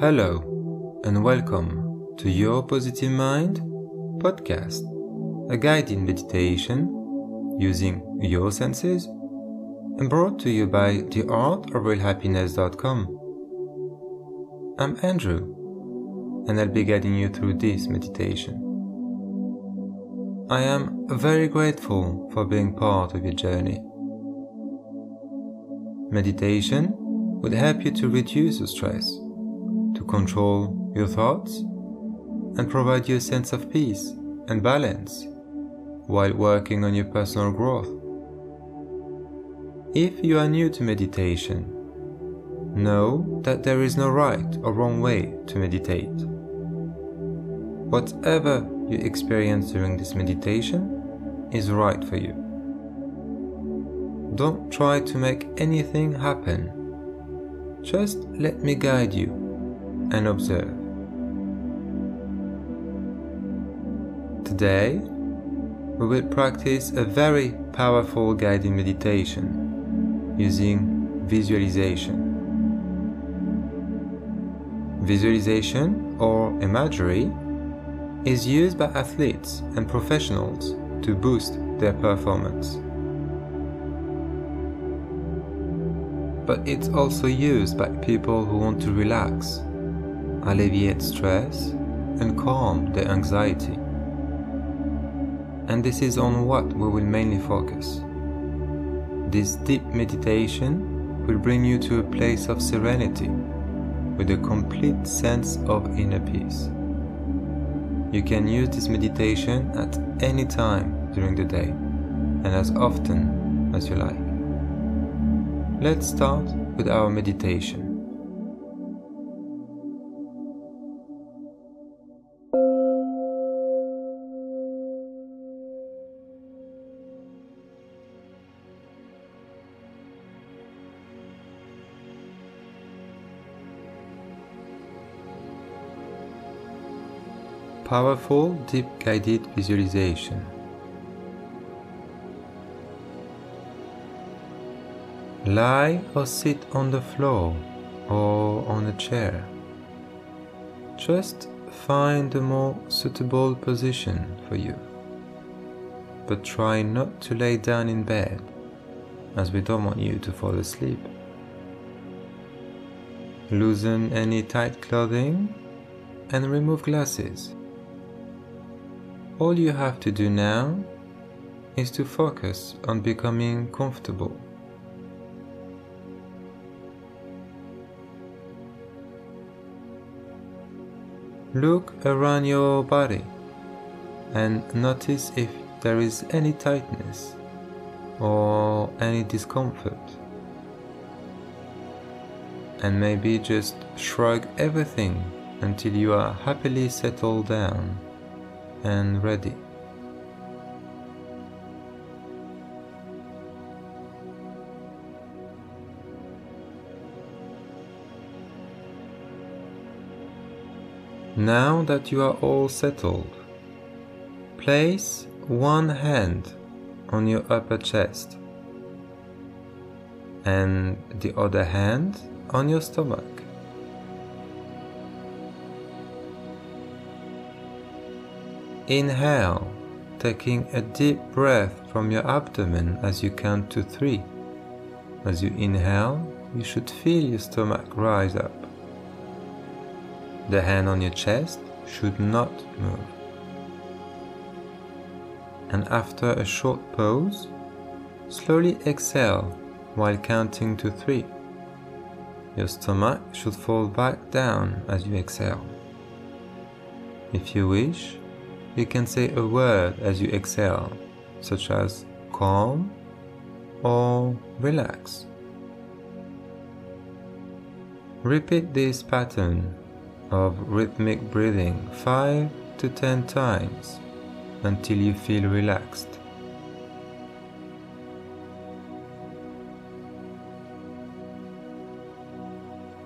Hello, and welcome to Your Positive Mind podcast, a guided meditation using your senses and brought to you by theartofrealhappiness.com. I'm Andrew, and I'll be guiding you through this meditation. I am very grateful for being part of your journey. Meditation would help you to reduce your stress, to control your thoughts, and provide you a sense of peace and balance while working on your personal growth. If you are new to meditation, know that there is no right or wrong way to meditate. Whatever you experience during this meditation is right for you. Don't try to make anything happen. Just let me guide you and observe. Today, we will practice a very powerful guided meditation using visualization. Visualization or imagery is used by athletes and professionals to boost their performance. but it's also used by people who want to relax, alleviate stress, and calm the anxiety. And this is on what we will mainly focus. This deep meditation will bring you to a place of serenity with a complete sense of inner peace. You can use this meditation at any time during the day and as often as you like. Let's start with our meditation. Powerful deep guided visualization. Lie or sit on the floor or on a chair. Just find a more suitable position for you. But try not to lay down in bed, as we don't want you to fall asleep. Loosen any tight clothing and remove glasses. All you have to do now is to focus on becoming comfortable. Look around your body and notice if there is any tightness or any discomfort. And maybe just shrug everything until you are happily settled down and ready. Now that you are all settled, place one hand on your upper chest and the other hand on your stomach. Inhale, taking a deep breath from your abdomen as you count to three. As you inhale, you should feel your stomach rise up. The hand on your chest should not move. And after a short pause, slowly exhale while counting to three. Your stomach should fall back down as you exhale. If you wish, you can say a word as you exhale, such as calm or relax. Repeat this pattern of rhythmic breathing 5 to 10 times until you feel relaxed.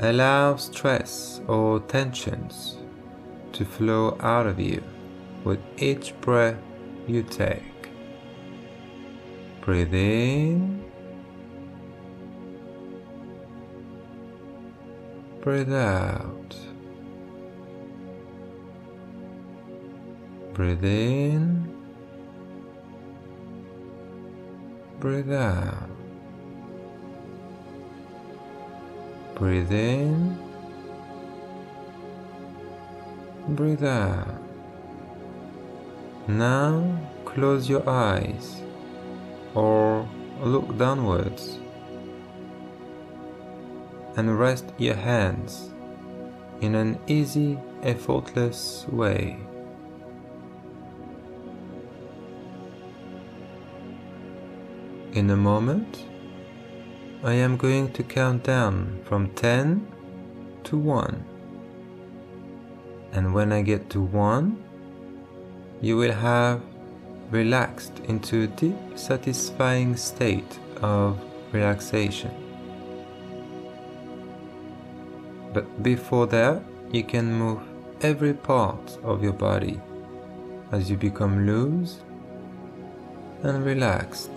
Allow stress or tensions to flow out of you with each breath you take. Breathe in, breathe out. Breathe in, breathe out. Breathe in, breathe out. Now close your eyes or look downwards and rest your hands in an easy, effortless way. In a moment, I am going to count down from 10 to 1. And when I get to 1, you will have relaxed into a deep, satisfying state of relaxation. But before that, you can move every part of your body as you become loose and relaxed.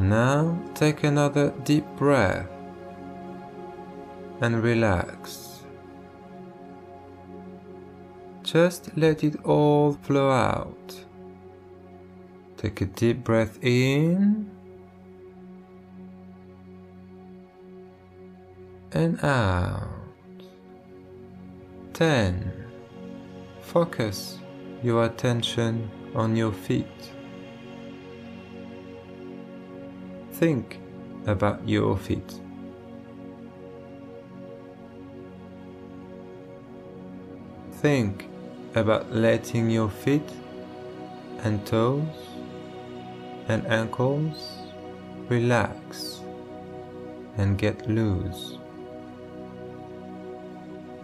Now take another deep breath and relax. Just let it all flow out. Take a deep breath in and out. 10. Focus your attention on your feet. Think about your feet. Think about letting your feet and toes and ankles relax and get loose.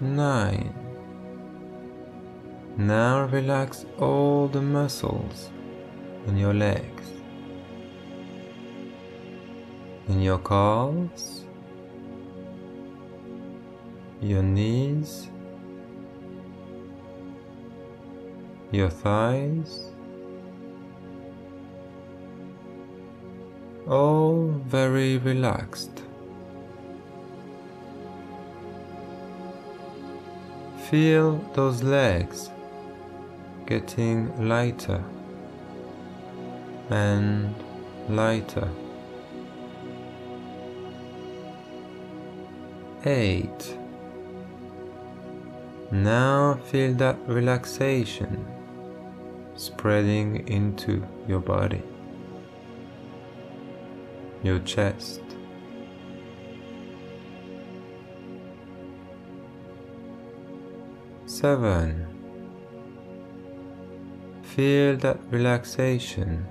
9. Now relax all the muscles in your legs in your calves, your knees, your thighs, all very relaxed. Feel those legs getting lighter and lighter. 8. Now feel that relaxation spreading into your body, your chest. Seven. Feel that relaxation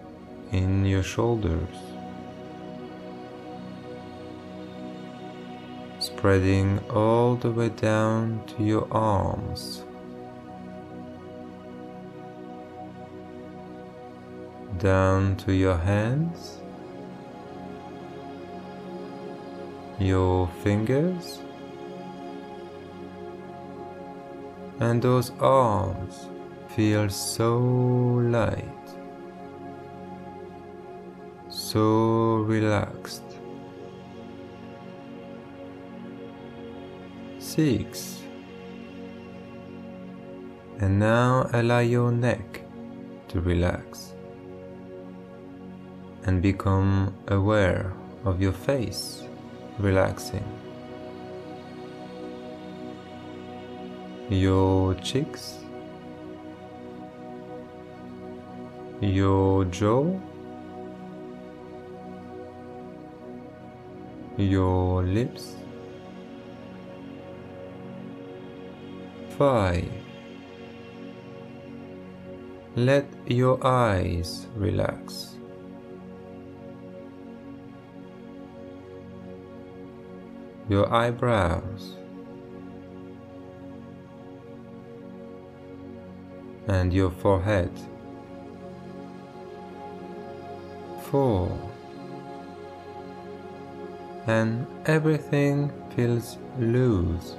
in your shoulders. Spreading all the way down to your arms. Down to your hands, your fingers, and those arms feel so light, so relaxed. Six. And now allow your neck to relax and become aware of your face relaxing. Your cheeks, your jaw, your lips, 5. Let your eyes relax. Your eyebrows and your forehead. 4. And everything feels loose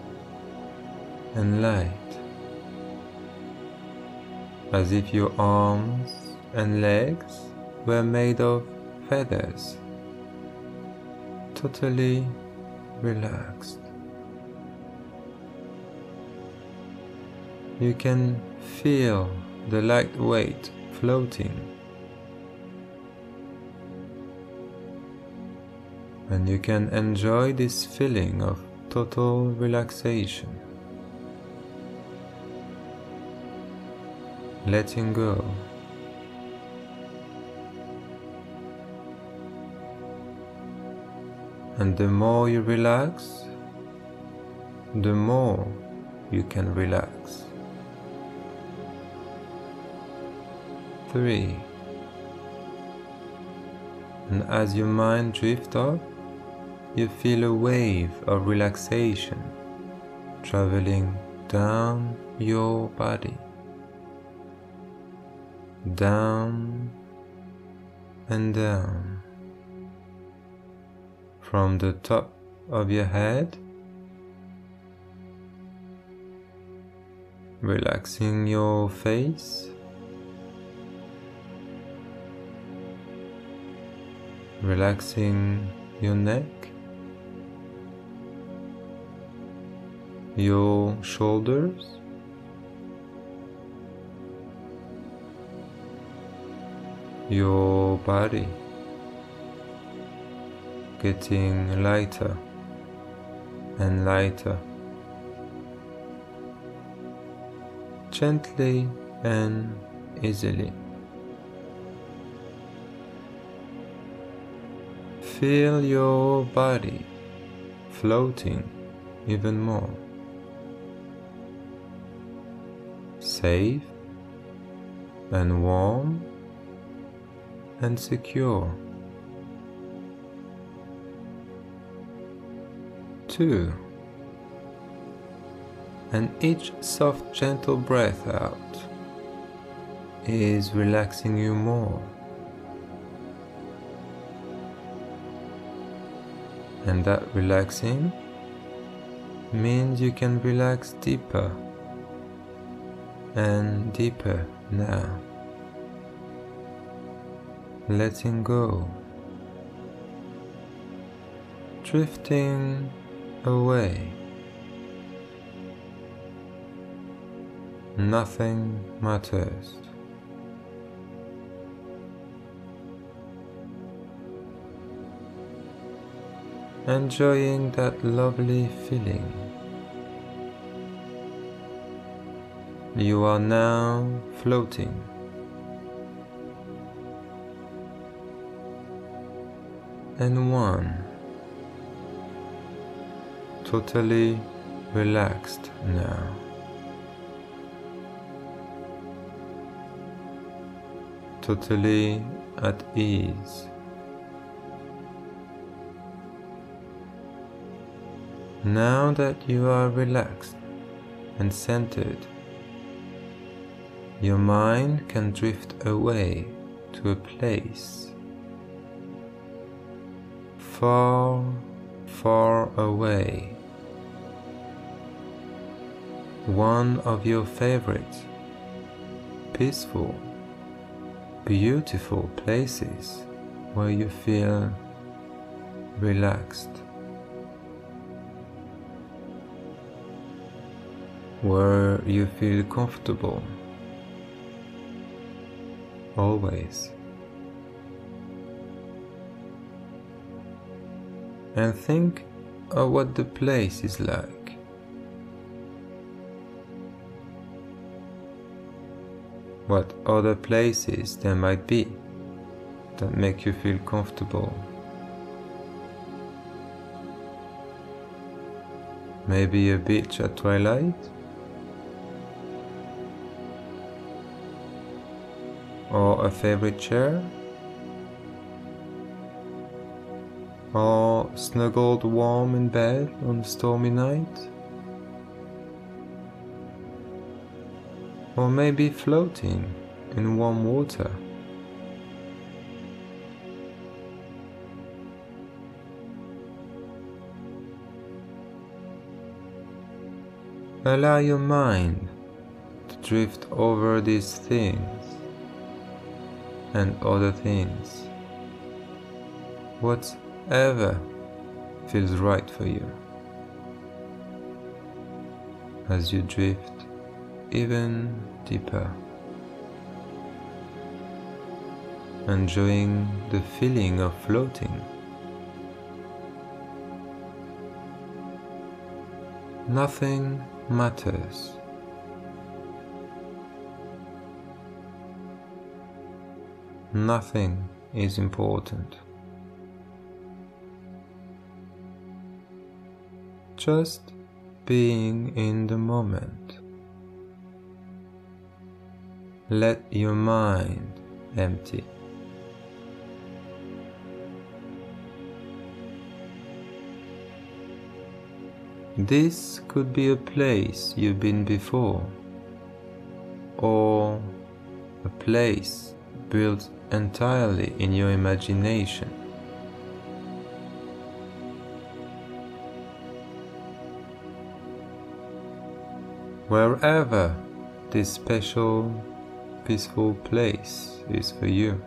and light, as if your arms and legs were made of feathers, totally relaxed. You can feel the light weight floating. And you can enjoy this feeling of total relaxation. Letting go. And the more you relax, the more you can relax. Three. And as your mind drifts off, you feel a wave of relaxation traveling down your body, down and down. From the top of your head, relaxing your face, relaxing your neck, your shoulders. Your body getting lighter and lighter. Gently and easily. Feel your body floating even more. Safe and warm and secure. two. And each soft, gentle breath out is relaxing you more. And that relaxing means you can relax deeper and deeper now. Letting go, drifting away. Nothing matters. Enjoying that lovely feeling. You are now floating. And one totally relaxed now. Totally at ease. Now that you are relaxed and centered, your mind can drift away to a place far, far away. One of your favorite peaceful, beautiful places where you feel relaxed, where you feel comfortable. Always. And think of what the place is like. what other places there might be that make you feel comfortable. Maybe a beach at twilight? Or a favorite chair? Or snuggled warm in bed on a stormy night? or maybe floating in warm water. Allow your mind to drift over these things and other things, whatever feels right for you. As you drift even deeper, enjoying the feeling of floating. Nothing matters. Nothing is important. Just being in the moment. Let your mind empty. This could be a place you've been before, or a place built entirely in your imagination. Wherever this special, peaceful place is for you,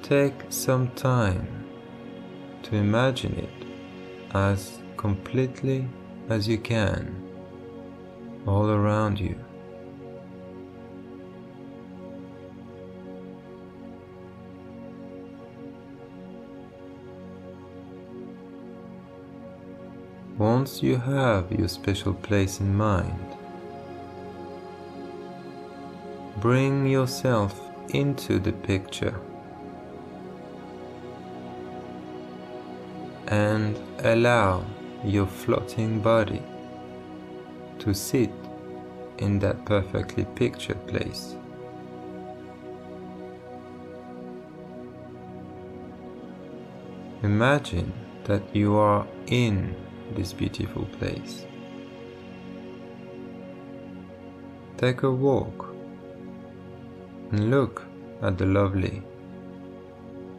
take some time to imagine it as completely as you can all around you. Once you have your special place in mind, bring yourself into the picture. and allow your floating body to sit in that perfectly pictured place. Imagine that you are in this beautiful place. Take a walk and look at the lovely,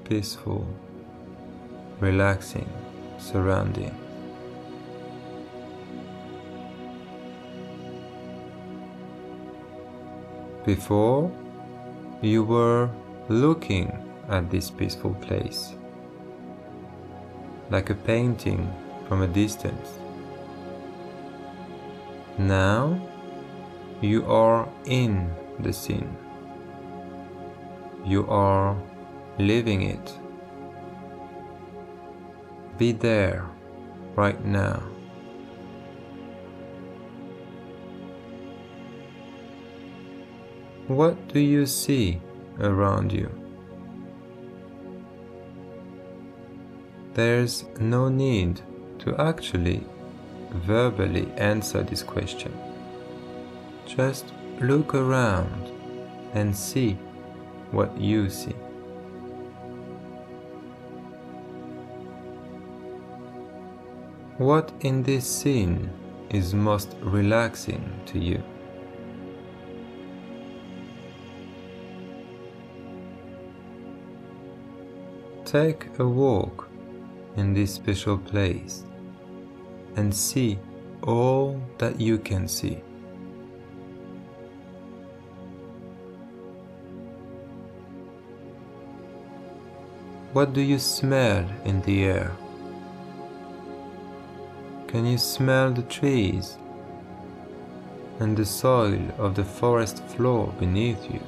peaceful, relaxing surrounding. Before, you were looking at this peaceful place, like a painting from a distance. Now, you are in the scene. You are living it. Be there right now. What do you see around you? There's no need to actually verbally answer this question. Just look around and see what you see. What in this scene is most relaxing to you? Take a walk in this special place and see all that you can see. What do you smell in the air? Can you smell the trees and the soil of the forest floor beneath you?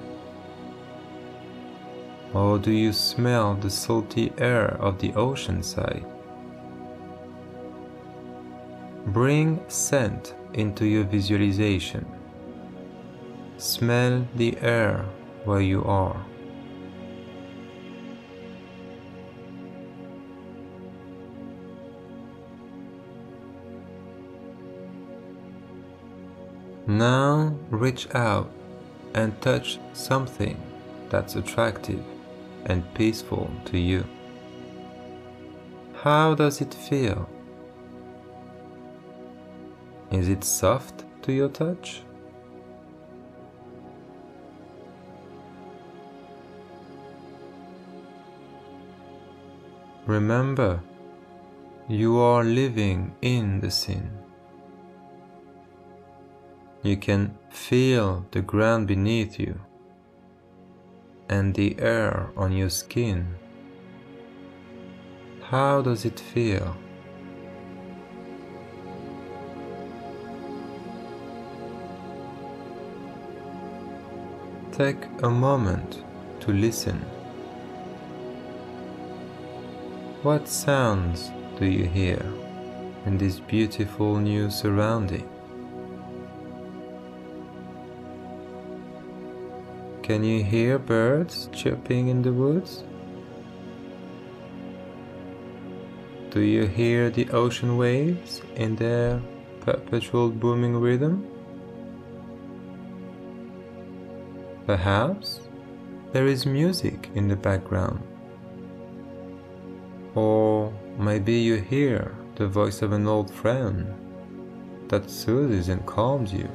Or do you smell the salty air of the ocean side? Bring scent into your visualization. Smell the air where you are. Now reach out and touch something that's attractive and peaceful to you. How does it feel? Is it soft to your touch? Remember, you are living in the scene. You can feel the ground beneath you and the air on your skin. How does it feel? Take a moment to listen. What sounds do you hear in this beautiful new surrounding? Can you hear birds chirping in the woods? Do you hear the ocean waves in their perpetual booming rhythm? Perhaps there is music in the background. Or maybe you hear the voice of an old friend that soothes and calms you.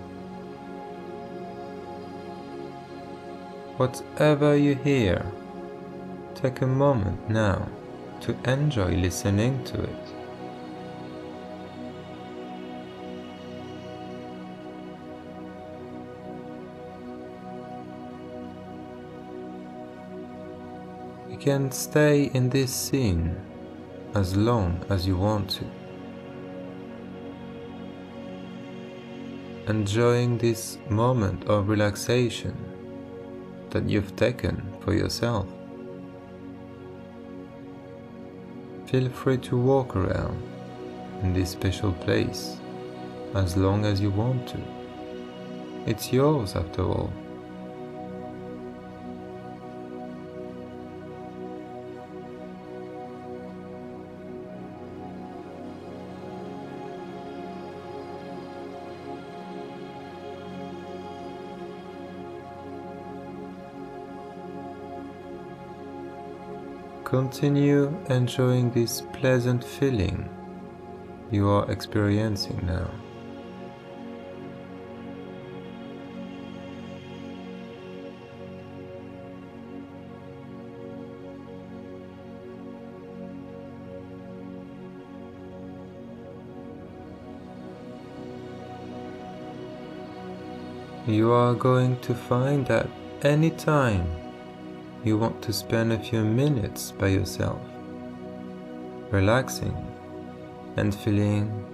Whatever you hear, take a moment now to enjoy listening to it. Can stay in this scene as long as you want to. Enjoying this moment of relaxation that you've taken for yourself. Feel free to walk around in this special place as long as you want to. It's yours after all. Continue enjoying this pleasant feeling you are experiencing now. You are going to find that anytime you want to spend a few minutes by yourself, relaxing and feeling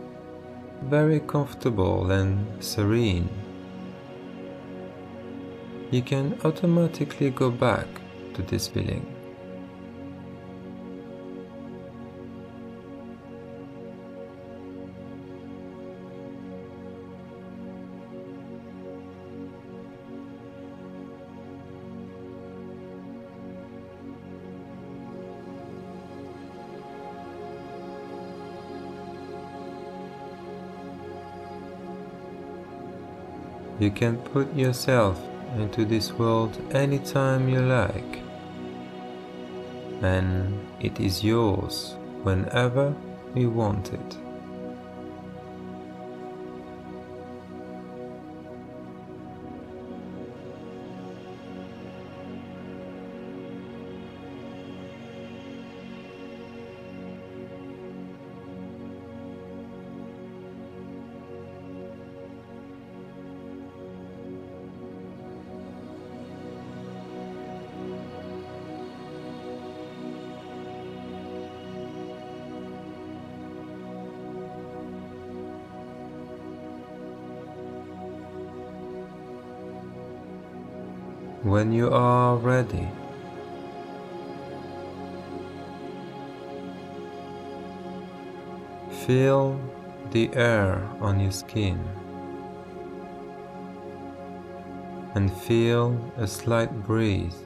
very comfortable and serene. You can automatically go back to this feeling. You can put yourself into this world anytime you like, and it is yours whenever you want it. When you are ready, feel the air on your skin and feel a slight breeze.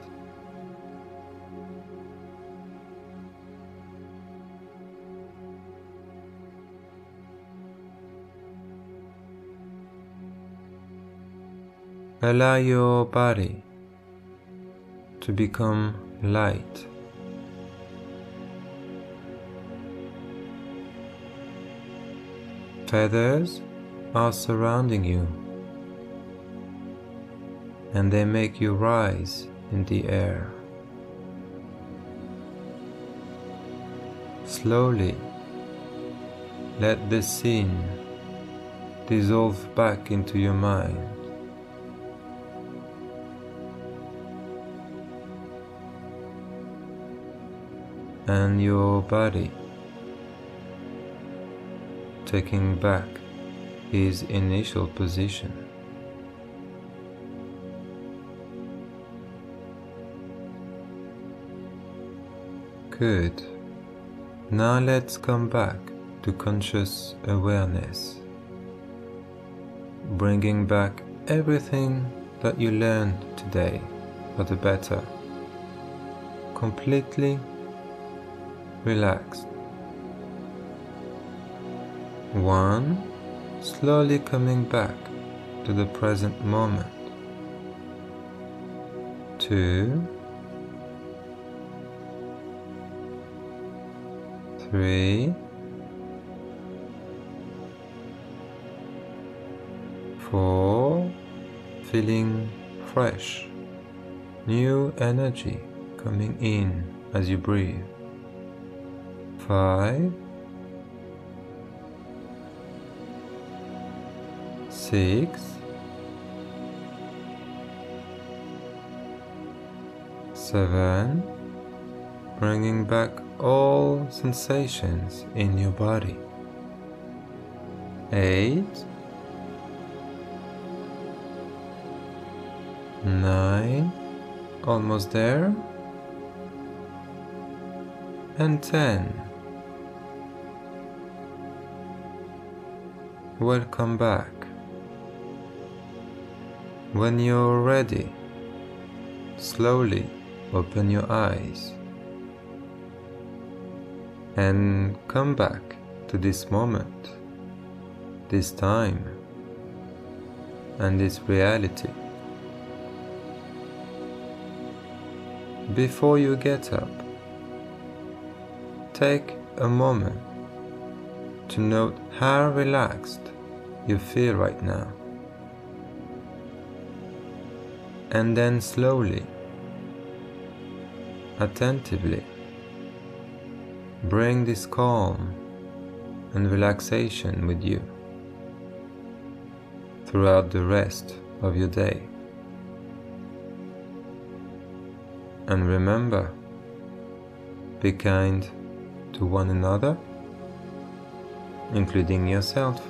Allow your body to become light. Feathers are surrounding you and they make you rise in the air. Slowly let the scene dissolve back into your mind. And your body taking back his initial position. Good. Now let's come back to conscious awareness, bringing back everything that you learned today for the better, completely relaxed. One, slowly coming back to the present moment. Two, three, four, feeling fresh, new energy coming in as you breathe. Five, six, seven, bringing back all sensations in your body. Eight, nine, almost there, and ten. Welcome back. When you're ready, slowly open your eyes and come back to this moment, this time, and this reality. Before you get up, take a moment to note how relaxed you feel right now. And then slowly, attentively, Bring this calm and relaxation with you throughout the rest of your day. And remember, be kind to one another, including yourself.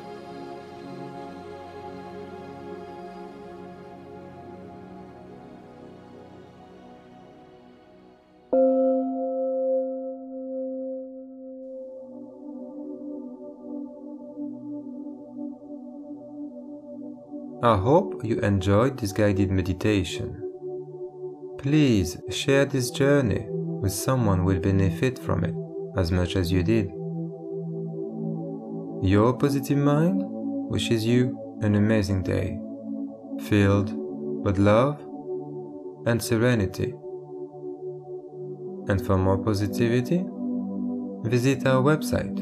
I hope you enjoyed this guided meditation. Please share this journey with someone who will benefit from it as much as you did. Your positive mind wishes you an amazing day, filled with love and serenity. And for more positivity, visit our website,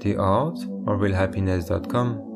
theartofrealhappiness.com